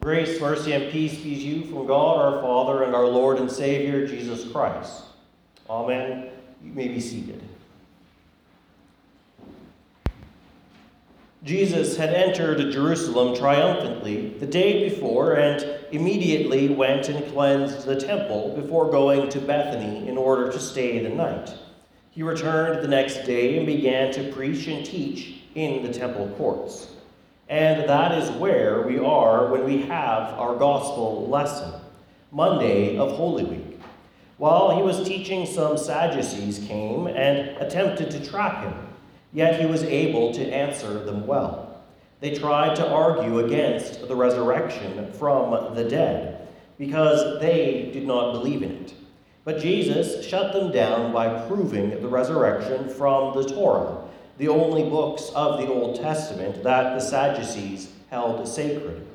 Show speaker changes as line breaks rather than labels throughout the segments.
Grace, mercy, and peace be to you from God our Father and our Lord and Savior, Jesus Christ. Amen. You may be seated. Jesus had entered Jerusalem triumphantly the day before and immediately went and cleansed the temple before going to Bethany in order to stay the night. He returned the next day and began to preach and teach in the temple courts. And that is where we are when we have our gospel lesson, Monday of Holy Week. While he was teaching, some Sadducees came and attempted to trap him, yet he was able to answer them well. They tried to argue against the resurrection from the dead because they did not believe in it. But Jesus shut them down by proving the resurrection from the Torah the only books of the Old Testament that the Sadducees held sacred.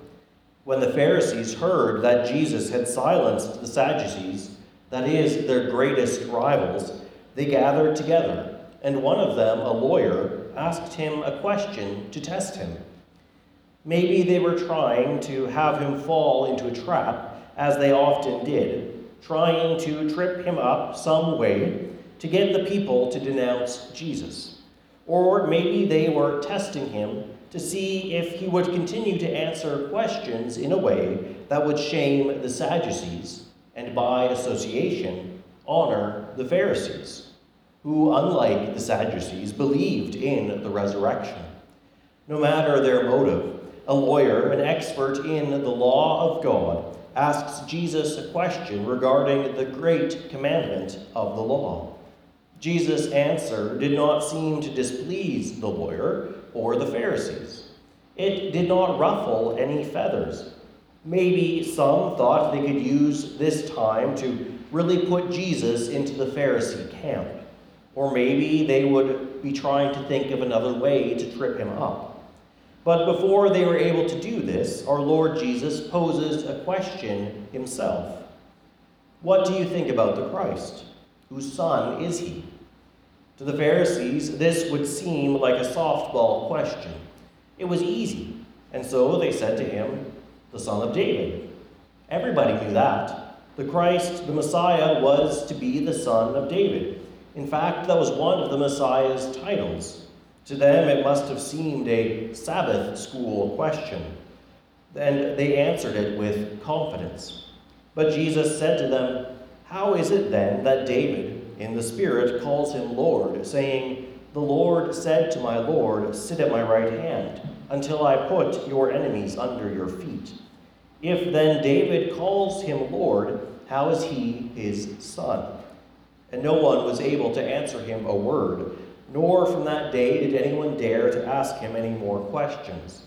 When the Pharisees heard that Jesus had silenced the Sadducees, that is, their greatest rivals, they gathered together, and one of them, a lawyer, asked him a question to test him. Maybe they were trying to have him fall into a trap, as they often did, trying to trip him up some way to get the people to denounce Jesus. Or maybe they were testing him to see if he would continue to answer questions in a way that would shame the Sadducees and, by association, honor the Pharisees, who, unlike the Sadducees, believed in the resurrection. No matter their motive, a lawyer, an expert in the law of God, asks Jesus a question regarding the great commandment of the law. Jesus' answer did not seem to displease the lawyer or the Pharisees. It did not ruffle any feathers. Maybe some thought they could use this time to really put Jesus into the Pharisee camp. Or maybe they would be trying to think of another way to trip him up. But before they were able to do this, our Lord Jesus poses a question himself What do you think about the Christ? Whose son is he? To the Pharisees, this would seem like a softball question. It was easy, and so they said to him, The Son of David. Everybody knew that. The Christ, the Messiah, was to be the Son of David. In fact, that was one of the Messiah's titles. To them, it must have seemed a Sabbath school question, and they answered it with confidence. But Jesus said to them, How is it then that David, in the Spirit calls him Lord, saying, The Lord said to my Lord, Sit at my right hand, until I put your enemies under your feet. If then David calls him Lord, how is he his son? And no one was able to answer him a word, nor from that day did anyone dare to ask him any more questions.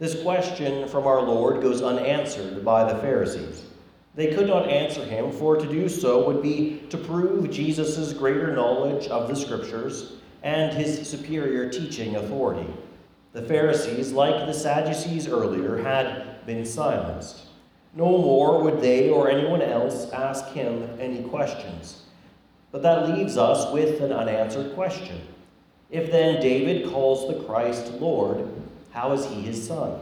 This question from our Lord goes unanswered by the Pharisees. They could not answer him, for to do so would be to prove Jesus' greater knowledge of the Scriptures and his superior teaching authority. The Pharisees, like the Sadducees earlier, had been silenced. No more would they or anyone else ask him any questions. But that leaves us with an unanswered question. If then David calls the Christ Lord, how is he his son?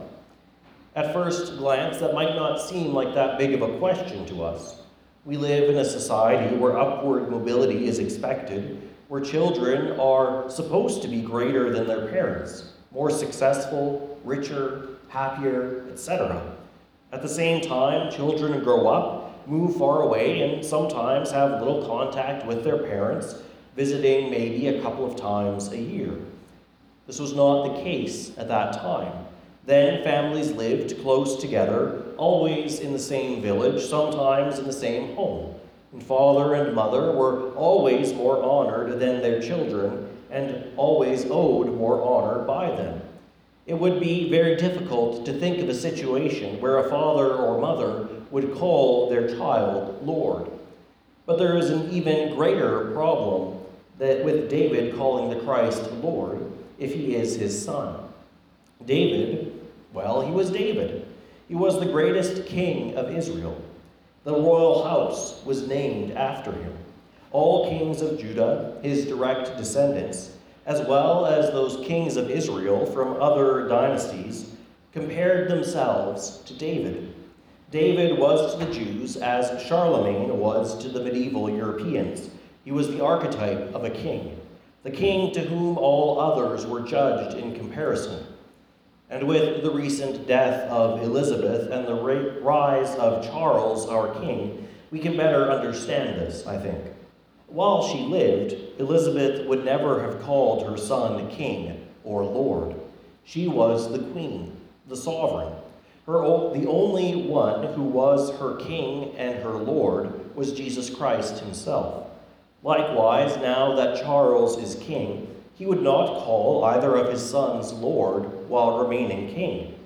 At first glance, that might not seem like that big of a question to us. We live in a society where upward mobility is expected, where children are supposed to be greater than their parents, more successful, richer, happier, etc. At the same time, children grow up, move far away, and sometimes have little contact with their parents, visiting maybe a couple of times a year. This was not the case at that time. Then families lived close together, always in the same village, sometimes in the same home. And father and mother were always more honored than their children and always owed more honor by them. It would be very difficult to think of a situation where a father or mother would call their child Lord. But there is an even greater problem that with David calling the Christ Lord if he is his son. David, well, he was David. He was the greatest king of Israel. The royal house was named after him. All kings of Judah, his direct descendants, as well as those kings of Israel from other dynasties, compared themselves to David. David was to the Jews as Charlemagne was to the medieval Europeans. He was the archetype of a king, the king to whom all others were judged in comparison. And with the recent death of Elizabeth and the rise of Charles, our king, we can better understand this, I think. While she lived, Elizabeth would never have called her son king or lord. She was the queen, the sovereign. Her, the only one who was her king and her lord was Jesus Christ himself. Likewise, now that Charles is king, he would not call either of his sons Lord while remaining king.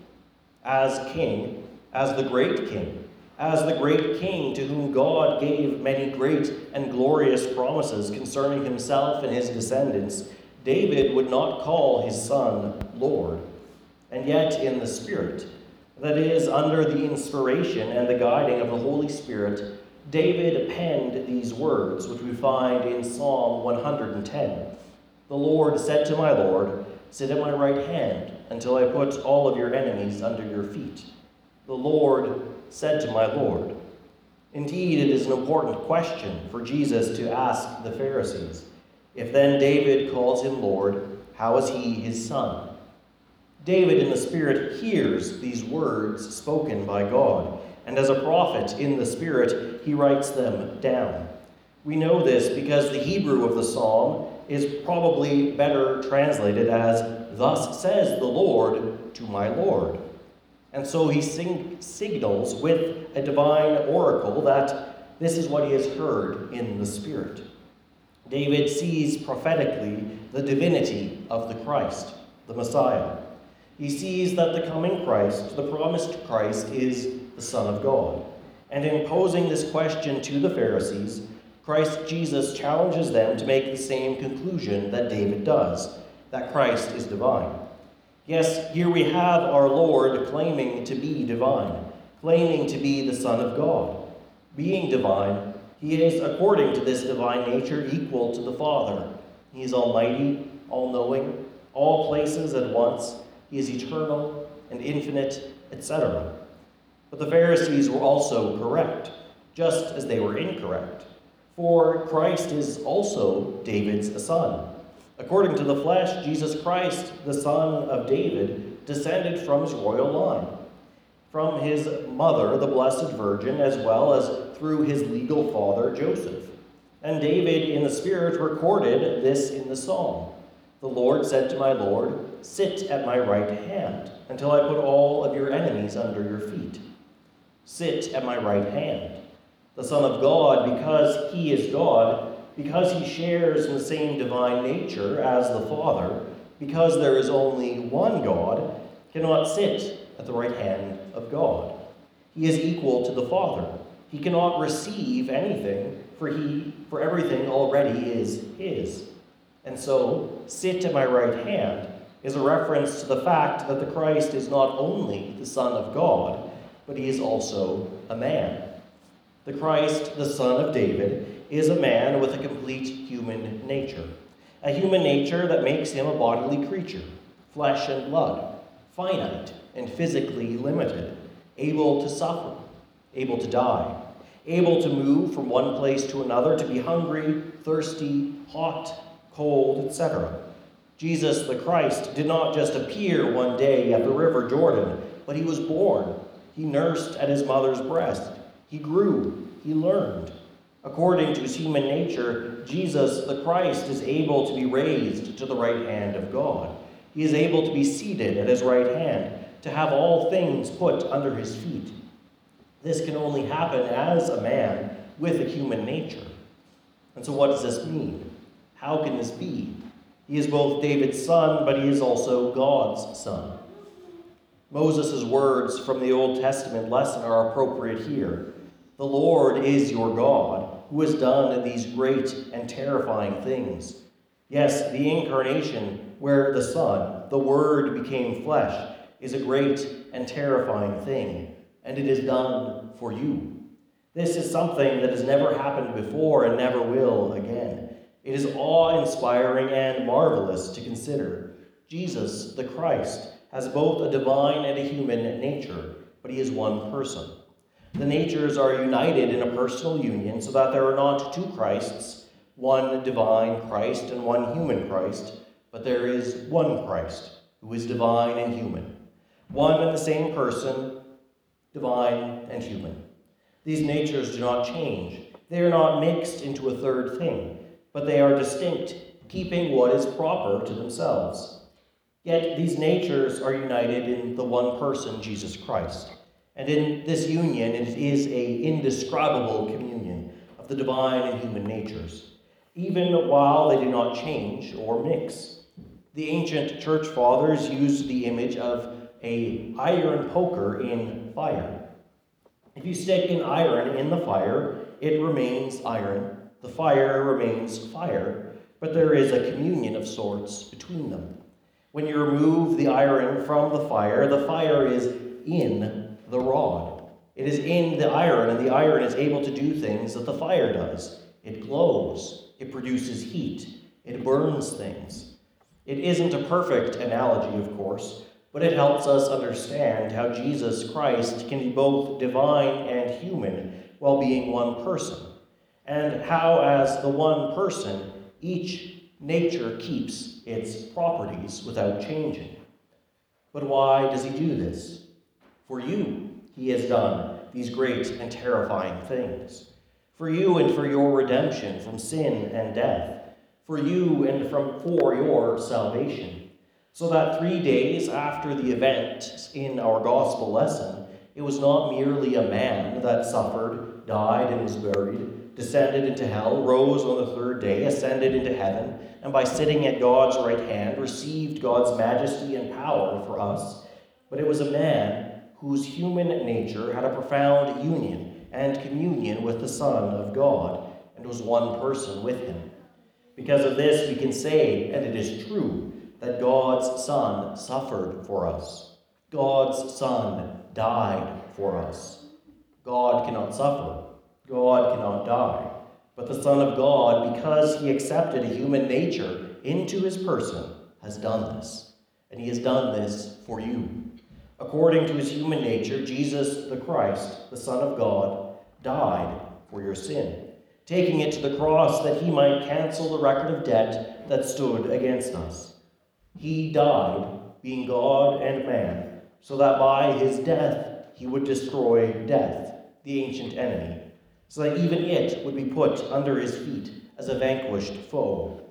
As king, as the great king, as the great king to whom God gave many great and glorious promises concerning himself and his descendants, David would not call his son Lord. And yet, in the Spirit, that is, under the inspiration and the guiding of the Holy Spirit, David penned these words, which we find in Psalm 110. The Lord said to my Lord, Sit at my right hand until I put all of your enemies under your feet. The Lord said to my Lord. Indeed, it is an important question for Jesus to ask the Pharisees. If then David calls him Lord, how is he his son? David in the Spirit hears these words spoken by God, and as a prophet in the Spirit, he writes them down. We know this because the Hebrew of the psalm is probably better translated as, Thus says the Lord to my Lord. And so he sing- signals with a divine oracle that this is what he has heard in the Spirit. David sees prophetically the divinity of the Christ, the Messiah. He sees that the coming Christ, the promised Christ, is the Son of God. And in posing this question to the Pharisees, Christ Jesus challenges them to make the same conclusion that David does that Christ is divine. Yes, here we have our Lord claiming to be divine, claiming to be the Son of God. Being divine, he is, according to this divine nature, equal to the Father. He is almighty, all knowing, all places at once. He is eternal and infinite, etc. But the Pharisees were also correct, just as they were incorrect. For Christ is also David's son. According to the flesh, Jesus Christ, the son of David, descended from his royal line, from his mother, the Blessed Virgin, as well as through his legal father, Joseph. And David, in the Spirit, recorded this in the psalm The Lord said to my Lord, Sit at my right hand until I put all of your enemies under your feet. Sit at my right hand. The Son of God, because he is God, because he shares in the same divine nature as the Father, because there is only one God, cannot sit at the right hand of God. He is equal to the Father. He cannot receive anything, for he for everything already is his. And so, sit at my right hand is a reference to the fact that the Christ is not only the Son of God, but he is also a man. The Christ, the Son of David, is a man with a complete human nature, a human nature that makes him a bodily creature, flesh and blood, finite and physically limited, able to suffer, able to die, able to move from one place to another, to be hungry, thirsty, hot, cold, etc. Jesus the Christ did not just appear one day at the river Jordan, but he was born. He nursed at his mother's breast. He grew. He learned. According to his human nature, Jesus the Christ is able to be raised to the right hand of God. He is able to be seated at his right hand, to have all things put under his feet. This can only happen as a man with a human nature. And so, what does this mean? How can this be? He is both David's son, but he is also God's son. Moses' words from the Old Testament lesson are appropriate here. The Lord is your God who has done these great and terrifying things. Yes, the incarnation, where the Son, the Word, became flesh, is a great and terrifying thing, and it is done for you. This is something that has never happened before and never will again. It is awe inspiring and marvelous to consider. Jesus, the Christ, has both a divine and a human nature, but he is one person. The natures are united in a personal union so that there are not two Christs, one divine Christ and one human Christ, but there is one Christ who is divine and human, one and the same person, divine and human. These natures do not change. They are not mixed into a third thing, but they are distinct, keeping what is proper to themselves. Yet these natures are united in the one person, Jesus Christ. And in this union, it is a indescribable communion of the divine and human natures, even while they do not change or mix. The ancient church fathers used the image of a iron poker in fire. If you stick an iron in the fire, it remains iron. The fire remains fire, but there is a communion of sorts between them. When you remove the iron from the fire, the fire is in the rod. It is in the iron, and the iron is able to do things that the fire does. It glows, it produces heat, it burns things. It isn't a perfect analogy, of course, but it helps us understand how Jesus Christ can be both divine and human while being one person, and how, as the one person, each nature keeps its properties without changing. But why does he do this? For you, he has done these great and terrifying things. For you and for your redemption from sin and death. For you and from, for your salvation so that three days after the event in our gospel lesson, it was not merely a man that suffered, died, and was buried, descended into hell, rose on the third day, ascended into heaven, and by sitting at God's right hand received God's majesty and power for us, but it was a man whose human nature had a profound union and communion with the Son of God, and was one person with him. Because of this, we can say, and it is true, that God's Son suffered for us. God's Son died for us. God cannot suffer. God cannot die. But the Son of God, because he accepted a human nature into his person, has done this. And he has done this for you. According to his human nature, Jesus the Christ, the Son of God, died for your sin, taking it to the cross that he might cancel the record of debt that stood against us. He died, being God and man, so that by his death he would destroy death, the ancient enemy, so that even it would be put under his feet as a vanquished foe.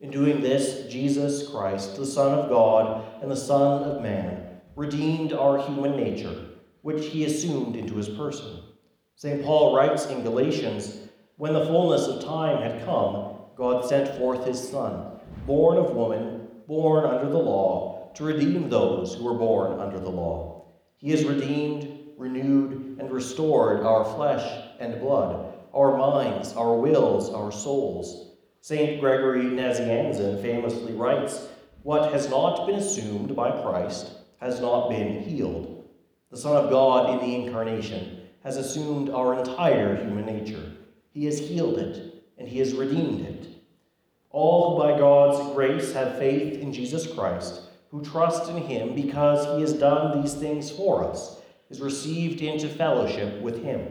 In doing this, Jesus Christ, the Son of God and the Son of Man, redeemed our human nature, which he assumed into his person. St. Paul writes in Galatians When the fullness of time had come, God sent forth his Son, born of woman born under the law, to redeem those who were born under the law. He has redeemed, renewed, and restored our flesh and blood, our minds, our wills, our souls. St. Gregory Nazianzen famously writes, What has not been assumed by Christ has not been healed. The Son of God in the Incarnation has assumed our entire human nature. He has healed it, and he has redeemed it. All who by God's grace have faith in Jesus Christ, who trust in him because he has done these things for us, is received into fellowship with him.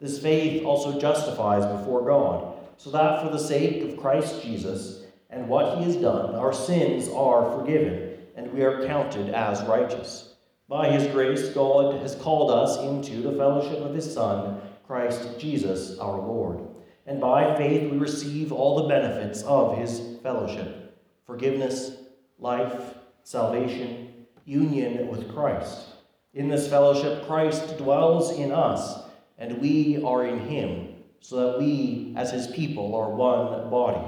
This faith also justifies before God, so that for the sake of Christ Jesus and what he has done, our sins are forgiven, and we are counted as righteous. By his grace, God has called us into the fellowship of his Son, Christ Jesus our Lord and by faith we receive all the benefits of his fellowship forgiveness, life, salvation, union with Christ. In this fellowship, Christ dwells in us, and we are in him, so that we, as his people, are one body.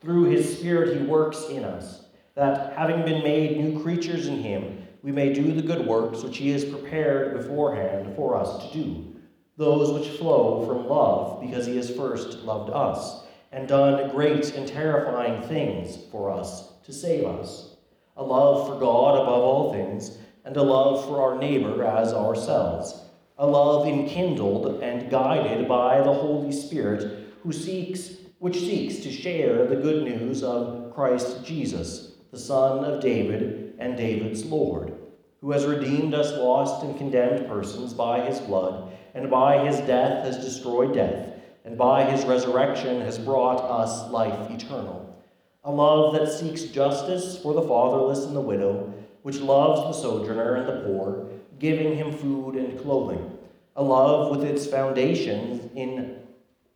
Through his Spirit, he works in us, that having been made new creatures in him, we may do the good works which he has prepared beforehand for us to do those which flow from love, because he has first loved us, and done great and terrifying things for us to save us. A love for God above all things, and a love for our neighbor as ourselves. A love enkindled and guided by the Holy Spirit, who seeks, which seeks to share the good news of Christ Jesus, the Son of David, and David's Lord, who has redeemed us lost and condemned persons by his blood, and by his death has destroyed death, and by his resurrection has brought us life eternal. A love that seeks justice for the fatherless and the widow, which loves the sojourner and the poor, giving him food and clothing. A love with its foundation in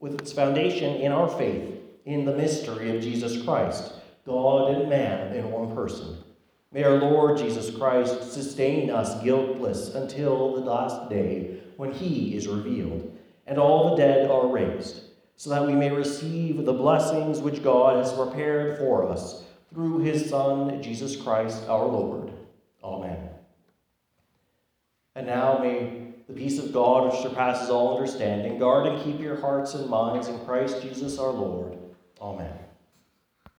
with its foundation in our faith in the mystery of Jesus Christ, God and man in one person. May our Lord Jesus Christ sustain us guiltless until the last day when he is revealed and all the dead are raised, so that we may receive the blessings which God has prepared for us through his Son, Jesus Christ our Lord. Amen. And now may the peace of God, which surpasses all understanding, guard and keep your hearts and minds in Christ Jesus our Lord. Amen.